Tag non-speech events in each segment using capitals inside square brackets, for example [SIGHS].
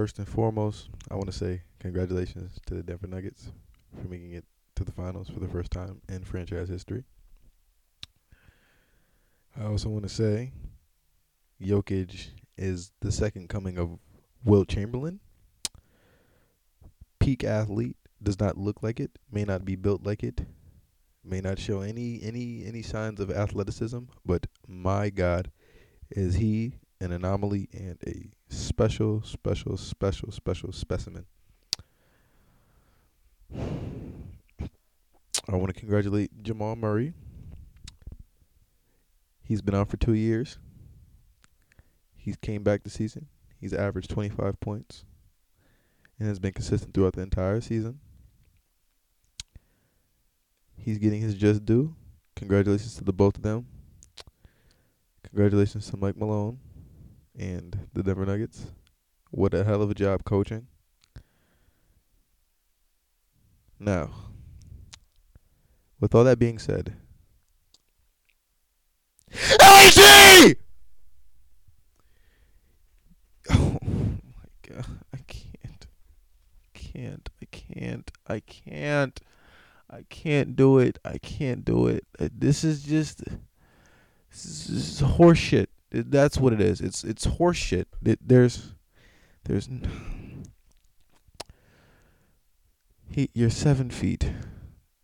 First and foremost, I want to say congratulations to the Denver Nuggets for making it to the finals for the first time in franchise history. I also want to say Jokic is the second coming of Wilt Chamberlain. Peak athlete, does not look like it, may not be built like it, may not show any any any signs of athleticism, but my God, is he an anomaly and a special, special, special, special specimen. I want to congratulate Jamal Murray. He's been out for two years. He's came back this season. He's averaged 25 points and has been consistent throughout the entire season. He's getting his just due. Congratulations to the both of them. Congratulations to Mike Malone and the Denver Nuggets. What a hell of a job coaching. Now, with all that being said, AG! [LAUGHS] Oh my god, I can't. Can't. I can't. I can't. I can't do it. I can't do it. Uh, This is just this is horseshit. That's what it is. It's it's horseshit. It, there's there's he you're seven feet.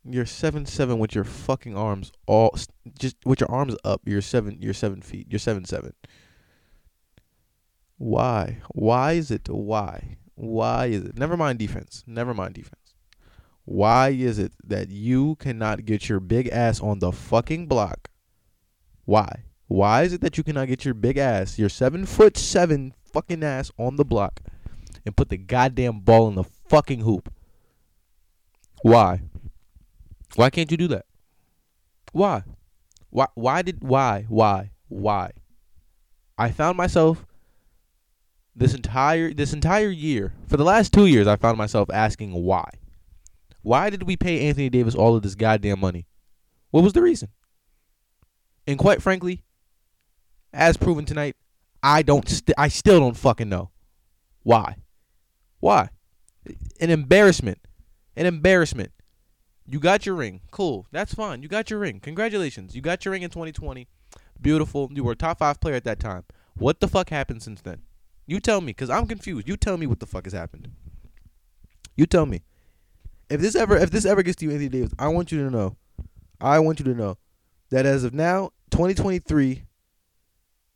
You're seven seven with your fucking arms all just with your arms up. You're seven. You're seven feet. You're seven seven. Why? Why is it? Why? Why is it? Never mind defense. Never mind defense. Why is it that you cannot get your big ass on the fucking block? Why? Why is it that you cannot get your big ass, your seven foot seven fucking ass on the block and put the goddamn ball in the fucking hoop? Why? Why can't you do that? Why? Why why did why? Why? Why? I found myself this entire this entire year, for the last 2 years I found myself asking why. Why did we pay Anthony Davis all of this goddamn money? What was the reason? And quite frankly, as proven tonight, I don't st- I still don't fucking know. Why? Why? An embarrassment. An embarrassment. You got your ring. Cool. That's fine. You got your ring. Congratulations. You got your ring in 2020. Beautiful. You were a top 5 player at that time. What the fuck happened since then? You tell me cuz I'm confused. You tell me what the fuck has happened. You tell me. If this ever if this ever gets to you Anthony Davis, I want you to know. I want you to know that as of now, 2023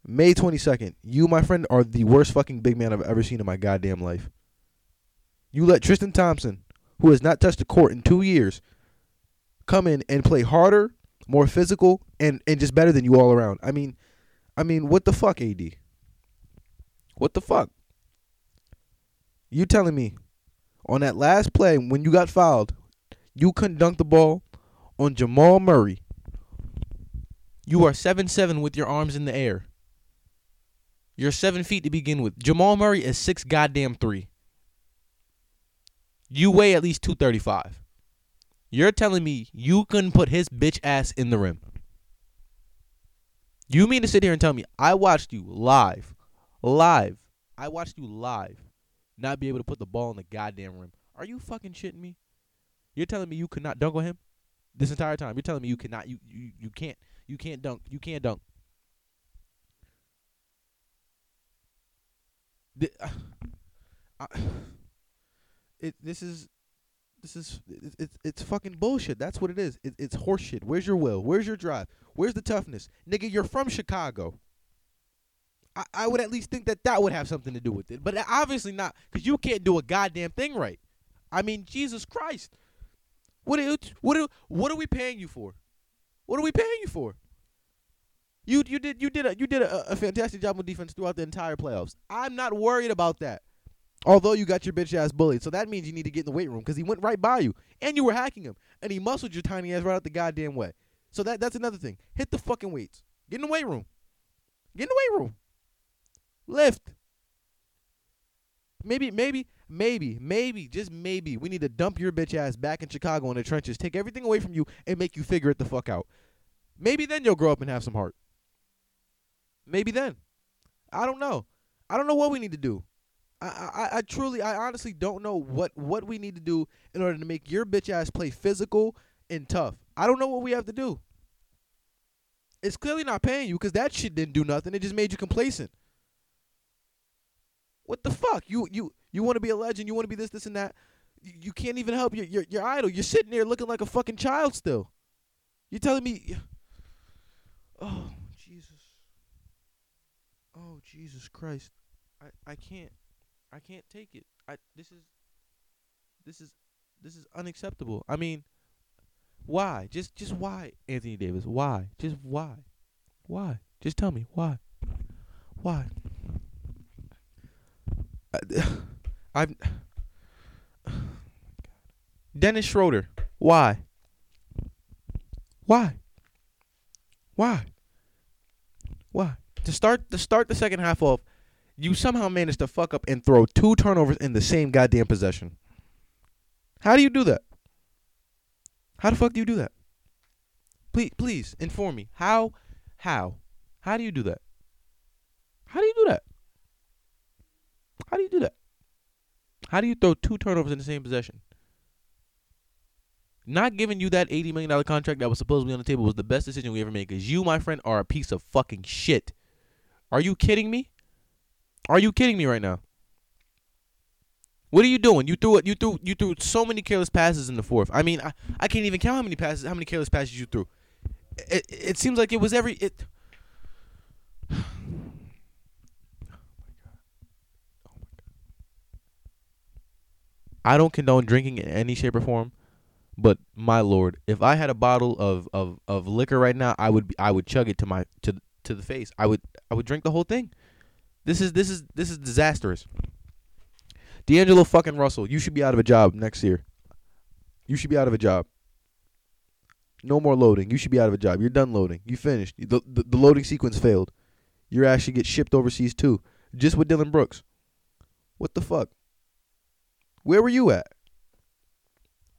May 22nd, you, my friend, are the worst fucking big man I've ever seen in my goddamn life. You let Tristan Thompson, who has not touched the court in two years, come in and play harder, more physical, and, and just better than you all around. I mean, I mean, what the fuck, AD? What the fuck? You telling me on that last play when you got fouled, you couldn't dunk the ball on Jamal Murray. You are seven seven with your arms in the air. You're seven feet to begin with. Jamal Murray is six goddamn three. You weigh at least two thirty five. You're telling me you couldn't put his bitch ass in the rim. You mean to sit here and tell me I watched you live, live. I watched you live, not be able to put the ball in the goddamn rim. Are you fucking shitting me? You're telling me you could not dunk on him this entire time. You're telling me you cannot, you you you can't, you can't dunk, you can't dunk. The, uh, [SIGHS] I, it this is this is it, it's it's fucking bullshit. That's what it is. It, it's horseshit. Where's your will? Where's your drive? Where's the toughness, nigga? You're from Chicago. I, I would at least think that that would have something to do with it, but obviously not, because you can't do a goddamn thing right. I mean, Jesus Christ, what are, what are, what are we paying you for? What are we paying you for? You you did you did a you did a, a fantastic job on defense throughout the entire playoffs. I'm not worried about that. Although you got your bitch ass bullied, so that means you need to get in the weight room because he went right by you and you were hacking him and he muscled your tiny ass right out the goddamn way. So that that's another thing. Hit the fucking weights. Get in the weight room. Get in the weight room. Lift. Maybe, maybe, maybe, maybe, just maybe, we need to dump your bitch ass back in Chicago in the trenches, take everything away from you, and make you figure it the fuck out. Maybe then you'll grow up and have some heart. Maybe then. I don't know. I don't know what we need to do. I, I, I truly, I honestly don't know what what we need to do in order to make your bitch ass play physical and tough. I don't know what we have to do. It's clearly not paying you because that shit didn't do nothing. It just made you complacent. What the fuck? You you you want to be a legend? You want to be this, this, and that? You, you can't even help your, your your idol. You're sitting there looking like a fucking child still. You're telling me? [SIGHS] Oh. Oh Jesus Christ. I I can't. I can't take it. I this is this is this is unacceptable. I mean, why? Just just why, Anthony Davis? Why? Just why? Why? Just tell me why. Why? Uh, [LAUGHS] I've [SIGHS] Dennis Schroeder. Why? Why? Why? Why? To start to start the second half off, you somehow managed to fuck up and throw two turnovers in the same goddamn possession. How do you do that? How the fuck do you do that? Please, please inform me. How, how, how do you do that? How do you do that? How do you do that? How do you throw two turnovers in the same possession? Not giving you that eighty million dollar contract that was supposedly on the table was the best decision we ever made. Because you, my friend, are a piece of fucking shit. Are you kidding me? Are you kidding me right now? What are you doing? You threw it. You threw. You threw so many careless passes in the fourth. I mean, I, I can't even count how many passes, how many careless passes you threw. It, it seems like it was every it. Oh my god! Oh my god! I don't condone drinking in any shape or form, but my lord, if I had a bottle of, of, of liquor right now, I would be, I would chug it to my to to the face. I would I would drink the whole thing. This is this is this is disastrous. D'Angelo fucking Russell, you should be out of a job next year. You should be out of a job. No more loading. You should be out of a job. You're done loading. You finished. The, the, the loading sequence failed. Your ass should get shipped overseas too. Just with Dillon Brooks. What the fuck? Where were you at?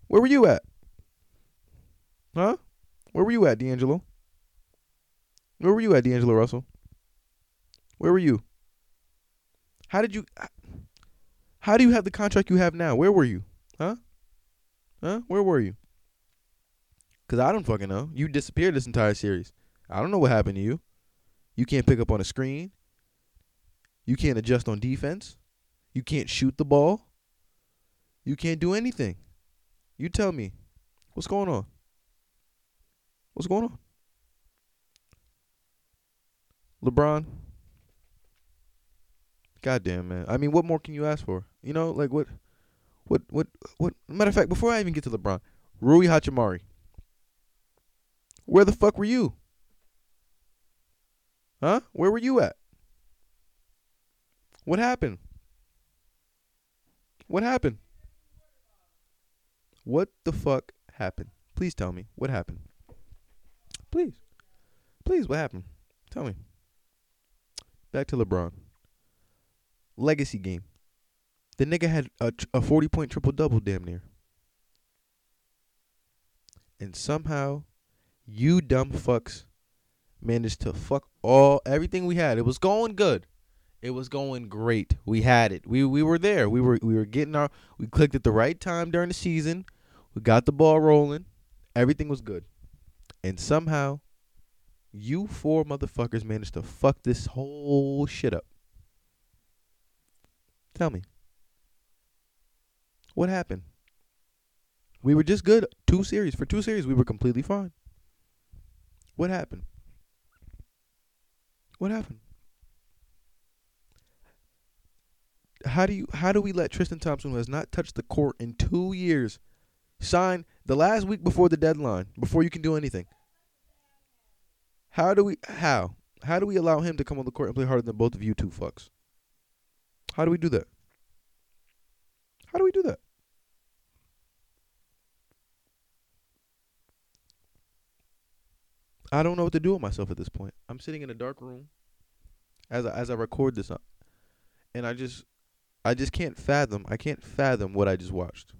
Where were you at? Huh? Where were you at, D'Angelo? Where were you at, D'Angelo Russell? Where were you? How did you how do you have the contract you have now? Where were you? Huh? Huh? Where were you? Cause I don't fucking know. You disappeared this entire series. I don't know what happened to you. You can't pick up on a screen. You can't adjust on defense. You can't shoot the ball. You can't do anything. You tell me. What's going on? What's going on? LeBron. Goddamn man. I mean, what more can you ask for? You know, like what what what what matter of fact, before I even get to LeBron, Rui Hachimura. Where the fuck were you? Huh? Where were you at? What happened? What happened? What the fuck happened? Please tell me what happened. Please. Please, what happened? Tell me. Back to LeBron. Legacy game. The nigga had a, a 40 point triple double damn near. And somehow, you dumb fucks managed to fuck all everything we had. It was going good. It was going great. We had it. We we were there. We were we were getting our we clicked at the right time during the season. We got the ball rolling. Everything was good. And somehow you four motherfuckers managed to fuck this whole shit up. Tell me. What happened? We were just good two series. For two series we were completely fine. What happened? What happened? How do you how do we let Tristan Thompson who has not touched the court in 2 years sign the last week before the deadline before you can do anything? How do we how? How do we allow him to come on the court and play harder than both of you two fucks? How do we do that? How do we do that? I don't know what to do with myself at this point. I'm sitting in a dark room as I, as I record this, up, and I just I just can't fathom. I can't fathom what I just watched.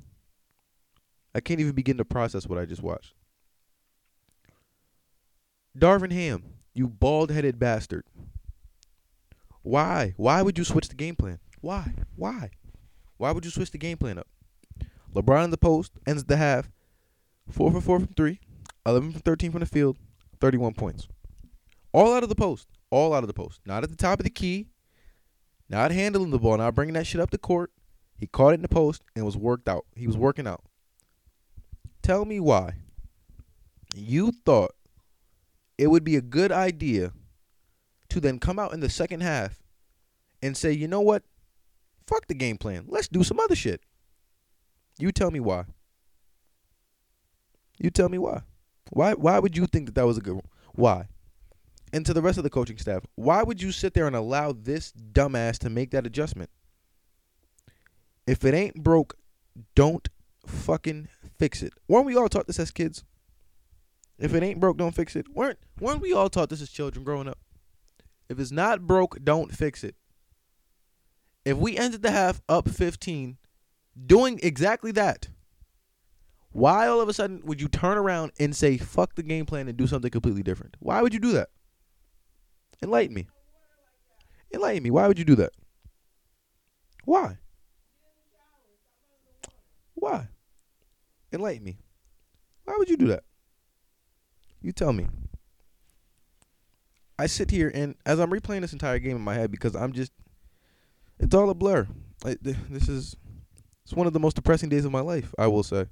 I can't even begin to process what I just watched. Darvin Ham, you bald headed bastard. Why? Why would you switch the game plan? Why? Why? Why would you switch the game plan up? LeBron in the post ends the half 4 for 4 from 3, 11 from 13 from the field, 31 points. All out of the post. All out of the post. Not at the top of the key. Not handling the ball. Not bringing that shit up the court. He caught it in the post and was worked out. He was working out. Tell me why you thought it would be a good idea to then come out in the second half and say, you know what? Fuck the game plan. Let's do some other shit. You tell me why. You tell me why. Why why would you think that that was a good one? Why? And to the rest of the coaching staff, why would you sit there and allow this dumbass to make that adjustment? If it ain't broke, don't fucking fix it. Weren't we all taught this as kids? If it ain't broke, don't fix it. weren't weren't we all taught this as children growing up? If it's not broke, don't fix it. If we ended the half up 15, doing exactly that, why all of a sudden would you turn around and say fuck the game plan and do something completely different? Why would you do that? Enlighten me. Enlighten me. Why would you do that? Why? Why? Enlighten me. Why would you do that? You tell me. I sit here and as I'm replaying this entire game in my head because I'm just it's all a blur. I, this is it's one of the most depressing days of my life, I will say.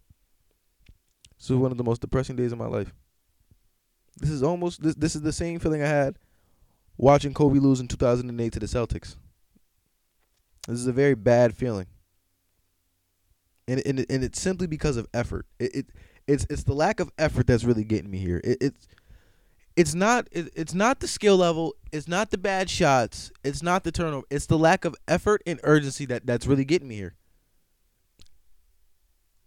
This is one of the most depressing days of my life. This is almost this this is the same feeling I had watching Kobe lose in 2008 to the Celtics. This is a very bad feeling. And and and it's simply because of effort. It, it it's it's the lack of effort that's really getting me here. It, it's it's not it, it's not the skill level, it's not the bad shots, it's not the turnover. It's the lack of effort and urgency that that's really getting me here.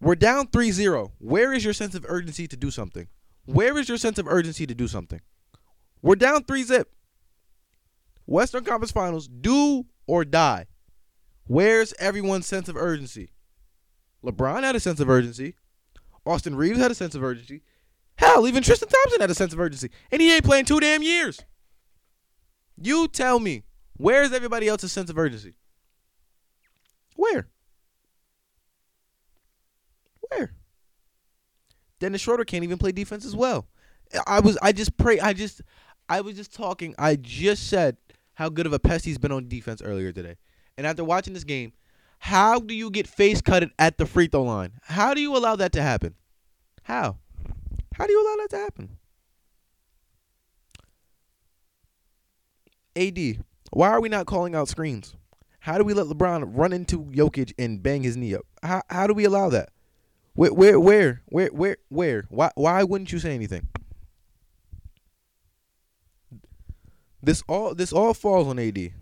We're down 3-0. Where is your sense of urgency to do something? Where is your sense of urgency to do something? We're down 3 zip. Western Conference Finals, do or die. Where's everyone's sense of urgency? LeBron had a sense of urgency. Austin Reaves had a sense of urgency. Hell, even Tristan Thompson had a sense of urgency. And he ain't playing two damn years. You tell me, where's everybody else's sense of urgency? Where? Where? Dennis Schroeder can't even play defense as well. I was I just pray I just I was just talking. I just said how good of a pest he's been on defense earlier today. And after watching this game, how do you get face cutted at the free throw line? How do you allow that to happen? How? How do you allow that to happen? AD, why are we not calling out screens? How do we let LeBron run into Jokic and bang his knee up? How how do we allow that? Where where where where where where? Why why wouldn't you say anything? This all this all falls on AD.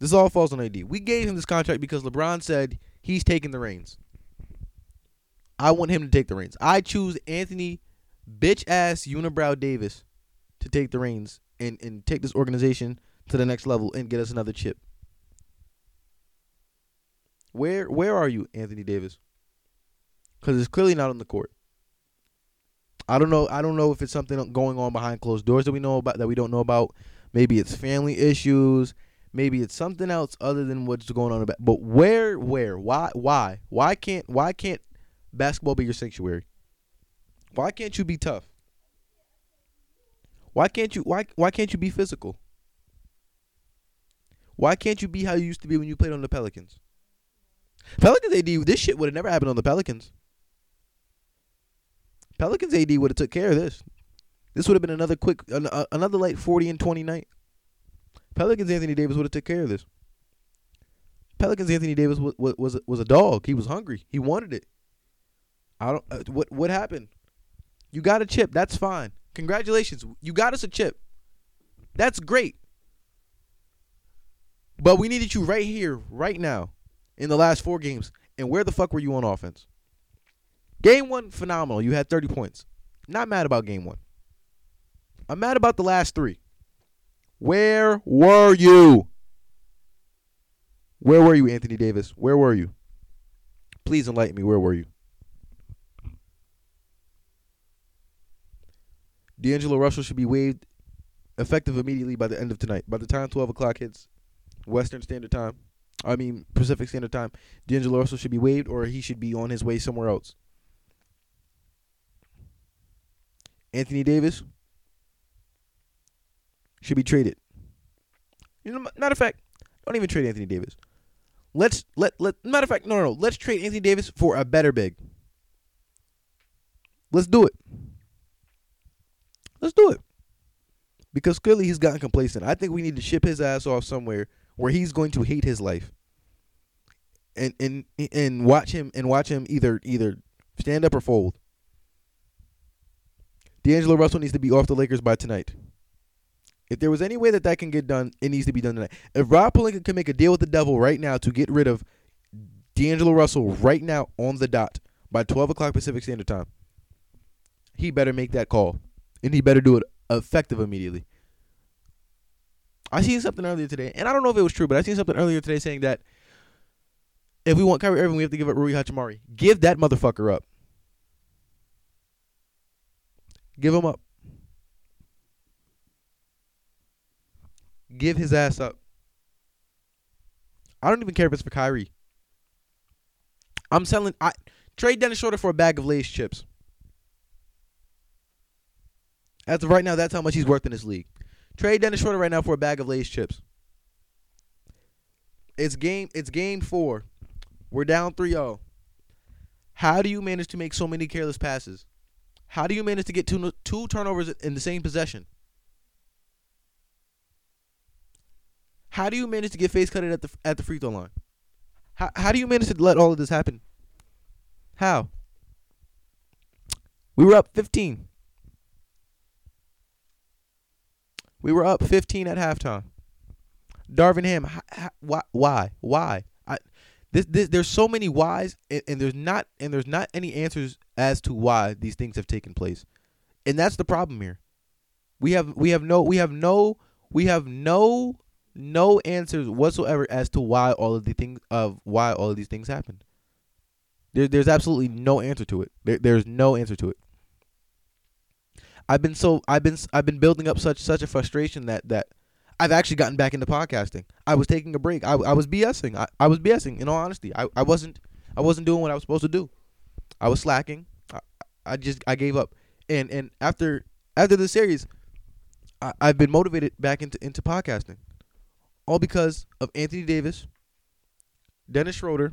This all falls on AD. We gave him this contract because LeBron said he's taking the reins. I want him to take the reins. I choose Anthony bitch ass Unibrow Davis to take the reins and, and take this organization to the next level and get us another chip. Where where are you, Anthony Davis? Because it's clearly not on the court. I don't know. I don't know if it's something going on behind closed doors that we know about that we don't know about. Maybe it's family issues. Maybe it's something else other than what's going on. About. But where, where, why, why, why can't, why can't basketball be your sanctuary? Why can't you be tough? Why can't you? Why, why can't you be physical? Why can't you be how you used to be when you played on the Pelicans? Pelicans AD, this shit would have never happened on the Pelicans. Pelicans AD would have took care of this. This would have been another quick, another late forty and twenty night. Pelicans Anthony Davis would have took care of this. Pelicans Anthony Davis was was was a dog. He was hungry. He wanted it. I don't. Uh, what what happened? You got a chip. That's fine. Congratulations. You got us a chip. That's great. But we needed you right here, right now, in the last four games. And where the fuck were you on offense? Game one, phenomenal. You had 30 points. Not mad about game one. I'm mad about the last three. Where were you? Where were you, Anthony Davis? Where were you? Please enlighten me. Where were you? D'Angelo Russell should be waived effective immediately by the end of tonight. By the time 12 o'clock hits, Western Standard Time. I mean Pacific Standard Time. D'Angelo Russell should be waived or he should be on his way somewhere else. Anthony Davis should be traded. You know, matter of fact, don't even trade Anthony Davis. Let's let let matter of fact, no, no, no. Let's trade Anthony Davis for a better big. Let's do it. Let's do it. Because clearly he's gotten complacent. I think we need to ship his ass off somewhere where he's going to hate his life. And and and watch him and watch him either either stand up or fold. D'Angelo Russell needs to be off the Lakers by tonight. If there was any way that that can get done, it needs to be done tonight. If Rob Pelinka can make a deal with the devil right now to get rid of D'Angelo Russell right now on the dot by 12 o'clock Pacific Standard Time, he better make that call. And he better do it effective immediately. I seen something earlier today, and I don't know if it was true, but I seen something earlier today saying that if we want Kyrie Irving, we have to give up Rui Hachimura. Give that motherfucker up. Give him up. Give his ass up. I don't even care if it's for Kyrie. I'm selling. I trade Dennis Schroeder for a bag of Lay's chips. As of right now, that's how much he's worth in this league. Trade Dennis Schroeder right now for a bag of Lay's chips. It's game. It's game four. We're down 3-0. How do you manage to make so many careless passes? How do you manage to get two two turnovers in the same possession? How do you manage to get face cutted at the at the free throw line? How how do you manage to let all of this happen? How? We were up 15. We were up 15 at halftime. Darvin Ham, why why why? I this, this there's so many whys and, and there's not and there's not any answers as to why these things have taken place. And that's the problem here. We have we have no we have no we have no no answers whatsoever as to why all of the things of why all of these things happened. There, there's absolutely no answer to it. There, there's no answer to it. I've been so I've been I've been building up such such a frustration that that I've actually gotten back into podcasting. I was taking a break. I, I was BSing. I, I was BSing. In all honesty, I, I wasn't I wasn't doing what I was supposed to do. I was slacking. I, I just I gave up. And and after after the series, I, I've been motivated back into into podcasting all because of Anthony Davis, Dennis Schroeder,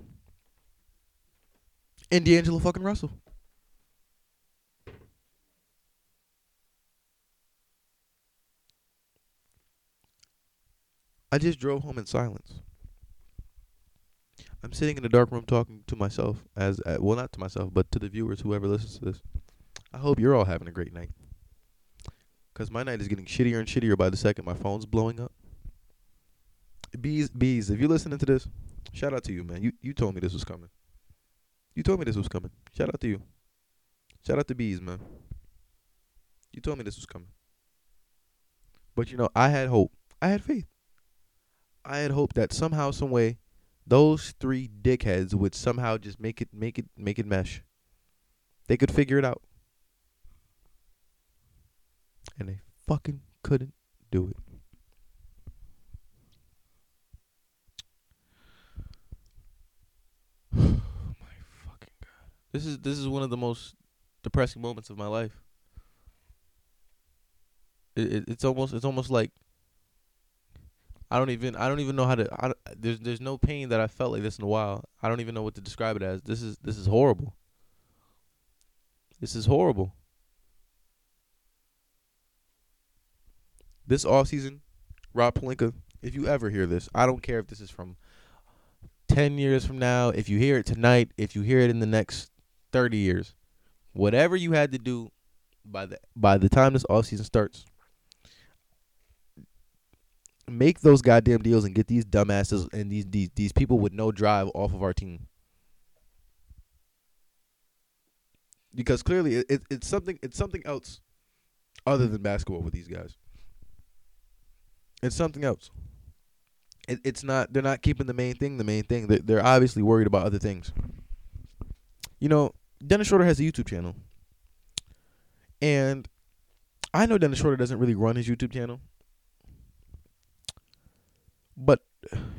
and D'Angelo fucking Russell. I just drove home in silence. I'm sitting in a dark room talking to myself as uh, well not to myself but to the viewers whoever listens to this. I hope you're all having a great night. Cuz my night is getting shittier and shittier by the second my phone's blowing up. Bees, bees. If you're listening to this, shout out to you, man. You you told me this was coming. You told me this was coming. Shout out to you. Shout out to bees, man. You told me this was coming. But you know, I had hope. I had faith. I had hope that somehow, some way, those three dickheads would somehow just make it, make it, make it mesh. They could figure it out, and they fucking couldn't do it. This is this is one of the most depressing moments of my life. It, it, it's almost it's almost like I don't even I don't even know how to. I, there's there's no pain that I felt like this in a while. I don't even know what to describe it as. This is this is horrible. This is horrible. This off season, Rob Pelinka, if you ever hear this, I don't care if this is from ten years from now. If you hear it tonight, if you hear it in the next 30 years. Whatever you had to do by the by the time this off season starts, make those goddamn deals and get these dumbasses and these these these people with no drive off of our team. Because clearly it, it, it's something it's something else other than basketball with these guys. It's something else. It, it's not they're not keeping the main thing the main thing. They're, they're obviously worried about other things. You know, Dennis Schroeder has a YouTube channel. And I know Dennis Schroeder doesn't really run his YouTube channel. But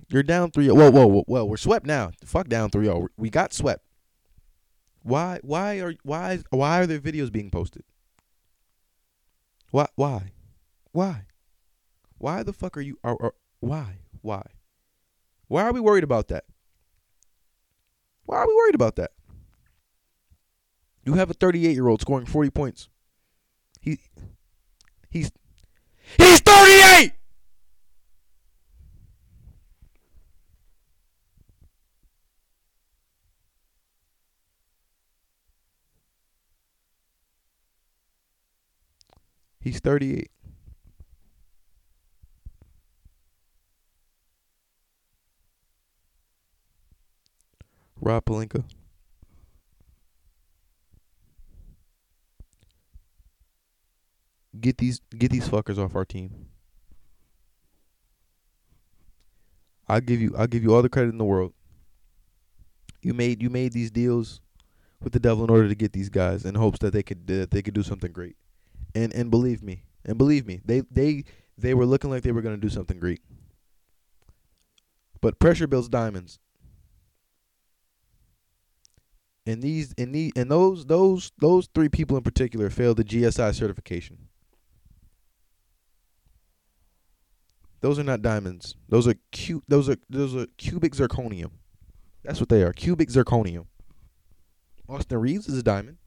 you're down 3 Whoa, whoa, whoa, whoa. We're swept now. Fuck down 3 0. We got swept. Why why are why why are there videos being posted? Why why? Why? Why the fuck are you are, are why? Why? Why are we worried about that? Why are we worried about that? You have a 38 year old scoring 40 points. He he's he's 38. He's 38. Rob Pelinka. Get these get these fuckers off our team. I'll give you I'll give you all the credit in the world. You made you made these deals with the devil in order to get these guys in hopes that they could uh, they could do something great. And and believe me, and believe me, they they they were looking like they were going to do something great. But pressure builds diamonds. And these and the and those those those three people in particular failed the GSI certification. Those are not diamonds. Those are cu- those are those are cubic zirconium. That's what they are. Cubic zirconium. Austin Reaves is a diamond.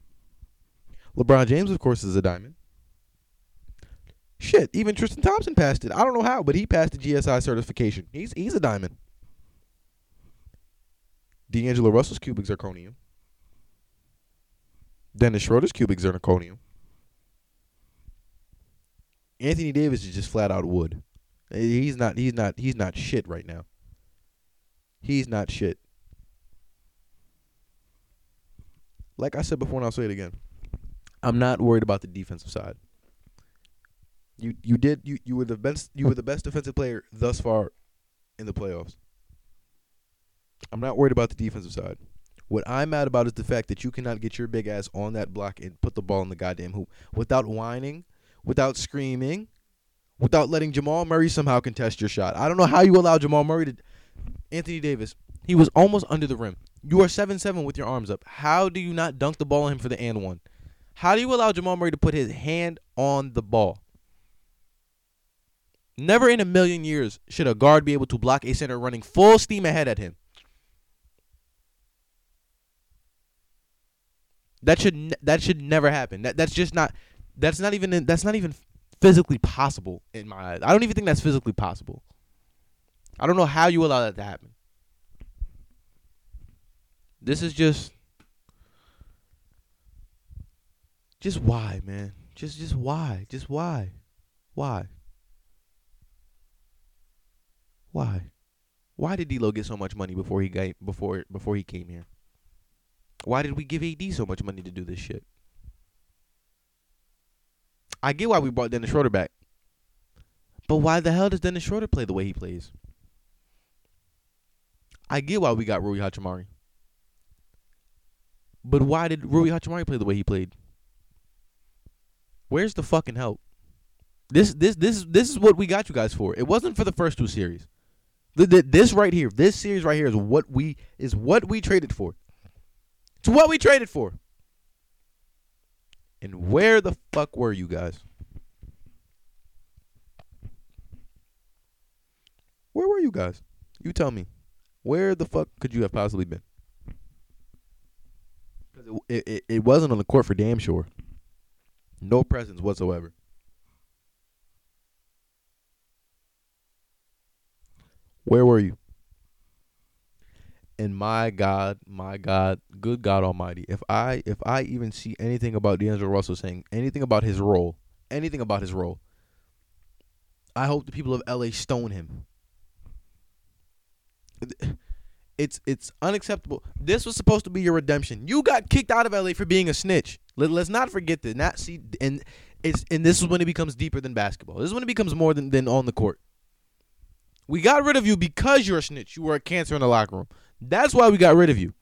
LeBron James, of course, is a diamond. Shit, even Tristan Thompson passed it. I don't know how, but he passed the GSI certification. He's he's a diamond. D'Angelo Russell's cubic zirconium. Dennis Schroeder's cubic zirconium. Anthony Davis is just flat out wood. He's not he's not he's not shit right now. He's not shit. Like I said before and I'll say it again. I'm not worried about the defensive side. You you did you, you were the best you were the best defensive player thus far in the playoffs. I'm not worried about the defensive side. What I'm mad about is the fact that you cannot get your big ass on that block and put the ball in the goddamn hoop without whining, without screaming, without letting Jamal Murray somehow contest your shot. I don't know how you allow Jamal Murray to Anthony Davis. He was almost under the rim. You are 7-7 with your arms up. How do you not dunk the ball on him for the and one? How do you allow Jamal Murray to put his hand on the ball? Never in a million years should a guard be able to block a center running full steam ahead at him. That should that should never happen. That that's just not that's not even that's not even physically possible in my eyes. I don't even think that's physically possible. I don't know how you allow that to happen. This is just just why, man? Just just why? Just why? Why? Why? Why did D'Lo get so much money before he got before before he came here? Why did we give AD so much money to do this shit? I get why we brought Dennis Schroeder back. But why the hell does Dennis Schroeder play the way he plays? I get why we got Rui Hachimura. But why did Rui Hachimura play the way he played? Where's the fucking help? This this this this is what we got you guys for. It wasn't for the first two series. Th- th- This right here, this series right here is what we is what we traded for. It's what we traded for. And where the fuck were you guys? Where were you guys? You tell me. Where the fuck could you have possibly been? 'Cause it, it, it wasn't on the court for damn sure. No presence whatsoever. Where were you? And my God, my God, good God Almighty, if I if I even see anything about D'Angelo Russell saying anything about his role, anything about his role, I hope the people of LA stone him. It's it's unacceptable. This was supposed to be your redemption. You got kicked out of LA for being a snitch. Let, let's not forget that. Not see and it's and this is when it becomes deeper than basketball. This is when it becomes more than, than on the court. We got rid of you because you're a snitch. You were a cancer in the locker room. That's why we got rid of you.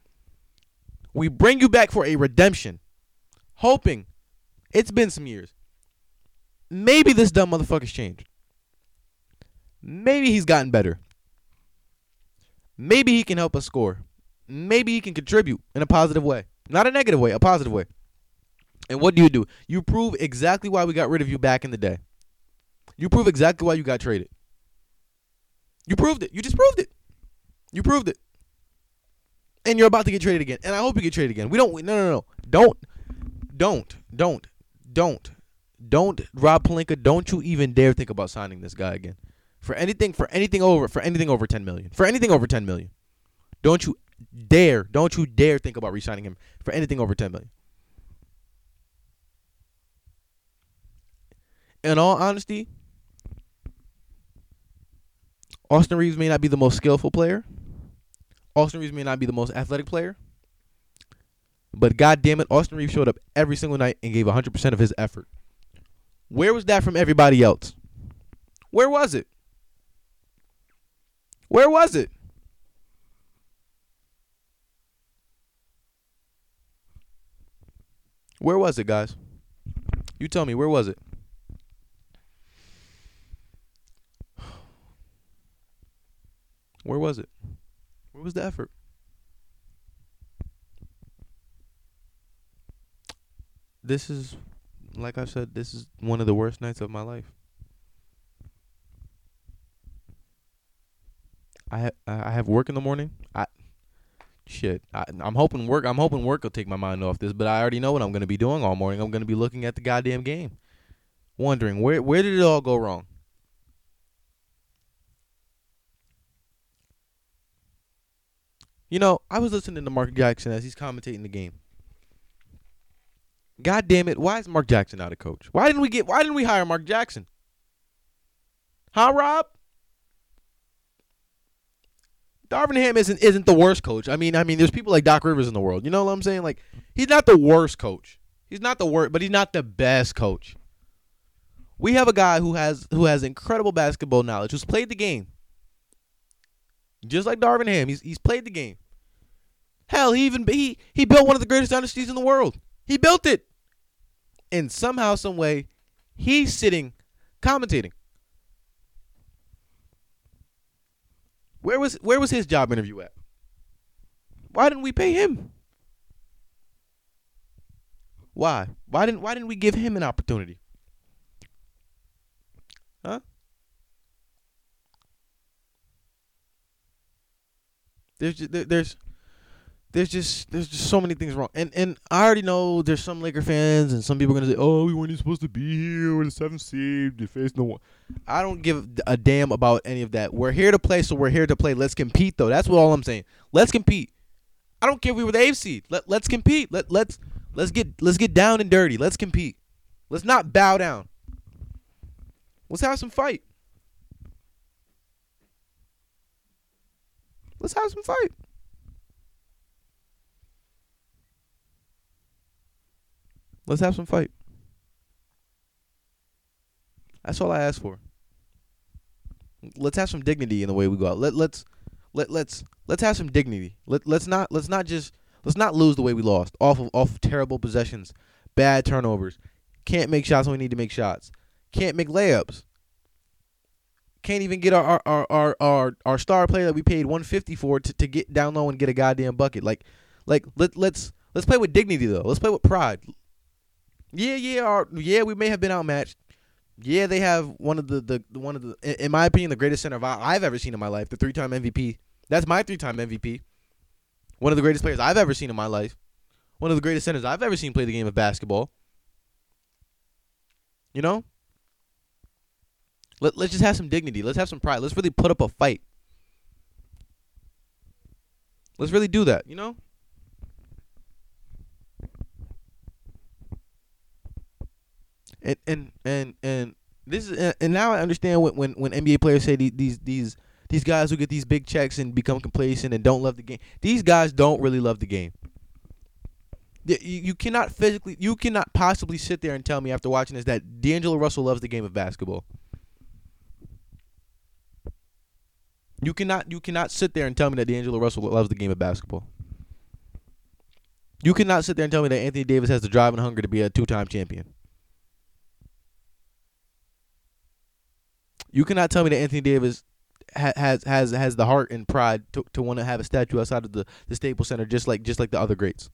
We bring you back for a redemption, hoping it's been some years. Maybe this dumb motherfucker's changed. Maybe he's gotten better. maybe he can help us score. Maybe he can contribute in a positive way, not a negative way, a positive way. And what do you do? You prove exactly why we got rid of you back in the day. You prove exactly why you got traded. You proved it. You just proved it. You proved it. And you're about to get traded again. And I hope you get traded again. We don't no no no. Don't don't don't don't don't Rob Pelinka, don't you even dare think about signing this guy again. For anything for anything over for anything over 10 million. For anything over 10 million. Don't you dare, don't you dare think about re-signing him for anything over 10 million. In all honesty, Austin Reaves may not be the most skillful player. Austin Reaves may not be the most athletic player. But god damn it, Austin Reaves showed up every single night and gave 100% of his effort. Where was that from everybody else? Where was it? Where was it? Where was it, guys? You tell me, where was it? [SIGHS] Where was it? Where was the effort? This is, like I said, this is one of the worst nights of my life. I have I have work in the morning. I shit. I, I'm hoping work. I'm hoping work will take my mind off this. But I already know what I'm going to be doing all morning. I'm going to be looking at the goddamn game, wondering where where did it all go wrong. You know, I was listening to Mark Jackson as he's commentating the game. God damn it! Why is Mark Jackson not a coach? Why didn't we get? Why didn't we hire Mark Jackson? Huh, Rob? Darvin Ham isn't isn't the worst coach. I mean, I mean, there's people like Doc Rivers in the world. You know what I'm saying? Like, he's not the worst coach. He's not the worst, but he's not the best coach. We have a guy who has who has incredible basketball knowledge, who's played the game. Just like Darvin Ham, he's he's played the game. Hell, he even he he built one of the greatest dynasties in the world. He built it. And somehow, some way, he's sitting commentating. Where was where was his job interview at? Why didn't we pay him? Why? Why didn't why didn't we give him an opportunity? There's there's there's just there's just so many things wrong. And and I already know there's some Laker fans and some people are gonna say, Oh, we weren't even supposed to be here, we're the seventh seed, they faced no one. I don't give a damn about any of that. We're here to play, so we're here to play. Let's compete though. That's what all I'm saying. Let's compete. I don't care if we were the eighth seed. Let let's compete. Let let's let's get let's get down and dirty. Let's compete. Let's not bow down. Let's have some fight. Let's have some fight. Let's have some fight. That's all I ask for. Let's have some dignity in the way we go out. Let let's let let's let's have some dignity. Let let's not let's not just let's not lose the way we lost off of off of terrible possessions, bad turnovers. Can't make shots when we need to make shots. Can't make layups. Can't even get our our our our, our star player that we paid 150 for to, to get down low and get a goddamn bucket. Like like let let's let's play with dignity though. Let's play with pride. Yeah, yeah, our, yeah, we may have been outmatched. Yeah, they have one of the, the one of the in my opinion the greatest center I've ever seen in my life, the three-time MVP. That's my three-time MVP. One of the greatest players I've ever seen in my life. One of the greatest centers I've ever seen play the game of basketball. You know? Let, let's just have some dignity. Let's have some pride. Let's really put up a fight. Let's really do that, you know? And and and and this is and now I understand when when, when NBA players say these these these guys who get these big checks and become complacent and don't love the game. These guys don't really love the game. You, you cannot physically, you cannot possibly sit there and tell me after watching this that D'Angelo Russell loves the game of basketball. You cannot you cannot sit there and tell me that D'Angelo Russell loves the game of basketball. You cannot sit there and tell me that Anthony Davis has the drive and hunger to be a two-time champion. You cannot tell me that Anthony Davis ha- has has has the heart and pride to to want to have a statue outside of the the Staples Center, just like just like the other greats.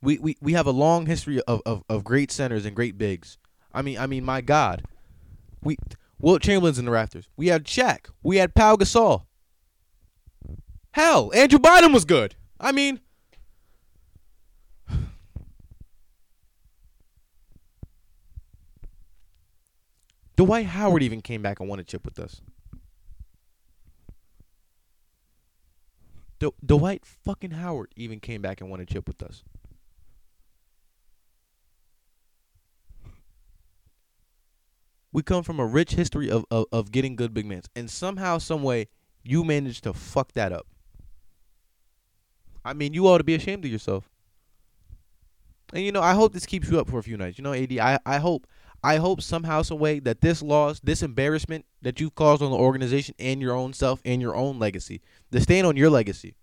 We we we have a long history of of, of great centers and great bigs. I mean I mean my God, we Wilt Chamberlain's in the rafters. We had Shaq. We had Pau Gasol. Hell, Andrew Bynum was good. I mean. Dwight Howard even came back and won a chip with us. D- Dwight fucking Howard even came back and won a chip with us. We come from a rich history of, of, of getting good big men. And somehow, some way, you managed to fuck that up. I mean, you ought to be ashamed of yourself. And you know, I hope this keeps you up for a few nights. You know, AD, I, I hope I hope somehow, some way that this loss, this embarrassment that you've caused on the organization and your own self and your own legacy, the stain on your legacy.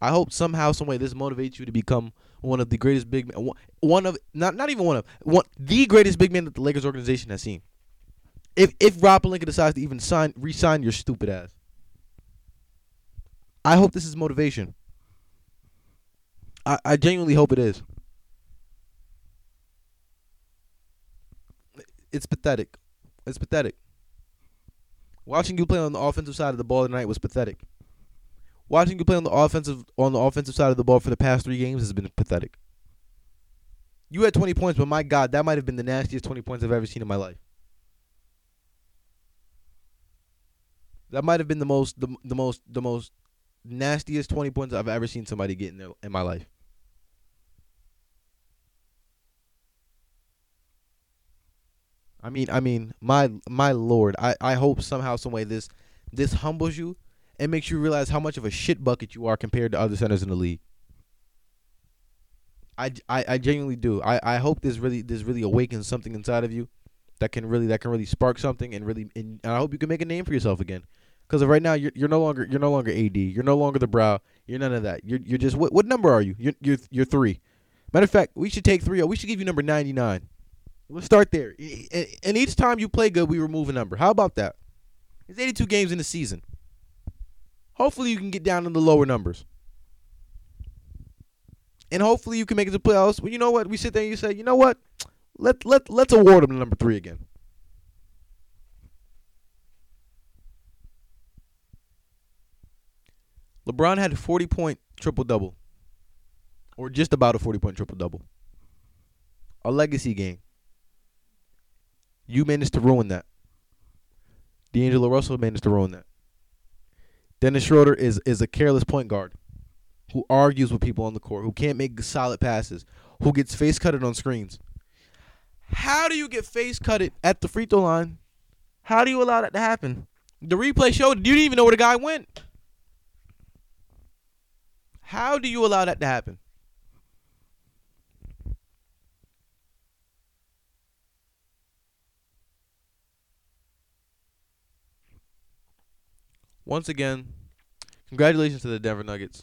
I hope somehow, some way, this motivates you to become one of the greatest big men, one of not not even one of one the greatest big men that the Lakers organization has seen. If if Rob Pelinka decides to even sign re-sign your stupid ass, I hope this is motivation. I, I genuinely hope it is. It's pathetic. It's pathetic. Watching you play on the offensive side of the ball tonight was pathetic. Watching you play on the offensive on the offensive side of the ball for the past three games has been pathetic. You had 20 points, but my God, that might have been the nastiest 20 points I've ever seen in my life. That might have been the most the, the most the most nastiest 20 points I've ever seen somebody get in, their, in my life. I mean, I mean, my my lord, I, I hope somehow, some way this this humbles you and makes you realize how much of a shit bucket you are compared to other centers in the league. I, I, I genuinely do. I, I hope this really this really awakens something inside of you that can really that can really spark something and really and I hope you can make a name for yourself again. Because right now you're you're no longer you're no longer AD. You're no longer the brow. You're none of that. You're you're just what what number are you? You're you're you're three. Matter of fact, we should take three. We should give you number ninety nine. Let's start there. And each time you play good, we remove a number. How about that? It's 82 games in the season. Hopefully, you can get down in the lower numbers. And hopefully, you can make it to playoffs. Well, you know what? We sit there and you say, you know what? Let let let's award him number three again. LeBron had a 40 point triple double, or just about a 40 point triple double. A legacy game. You managed to ruin that. D'Angelo Russell managed to ruin that. Dennis Schroeder is is a careless point guard who argues with people on the court, who can't make solid passes, who gets face cutted on screens. How do you get face cutted at the free throw line? How do you allow that to happen? The replay showed you didn't even know where the guy went. How do you allow that to happen? Once again, congratulations to the Denver Nuggets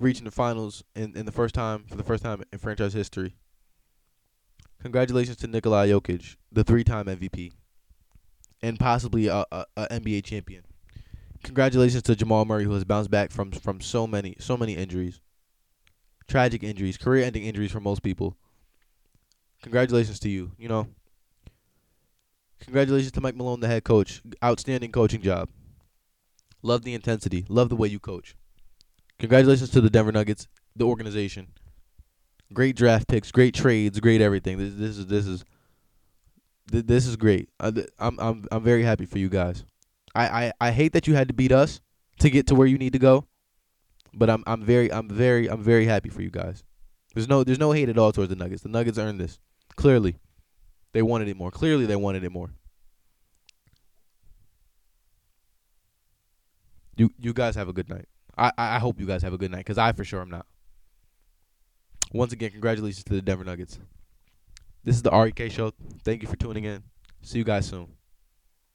reaching the finals in, in the first time for the first time in franchise history. Congratulations to Nikola Jokic, the three-time MVP, and possibly a, a, a NBA champion. Congratulations to Jamal Murray, who has bounced back from from so many so many injuries, tragic injuries, career-ending injuries for most people. Congratulations to you. You know. Congratulations to Mike Malone, the head coach. Outstanding coaching job. Love the intensity. Love the way you coach. Congratulations to the Denver Nuggets, the organization. Great draft picks, great trades, great everything. This this is this is this is great. I'm I'm I'm very happy for you guys. I, I, I hate that you had to beat us to get to where you need to go, but I'm I'm very I'm very I'm very happy for you guys. There's no there's no hate at all towards the Nuggets. The Nuggets earned this. Clearly, they wanted it more. Clearly, they wanted it more. You you guys have a good night. I I hope you guys have a good night because I for sure am not. Once again, congratulations to the Denver Nuggets. This is the REK show. Thank you for tuning in. See you guys soon.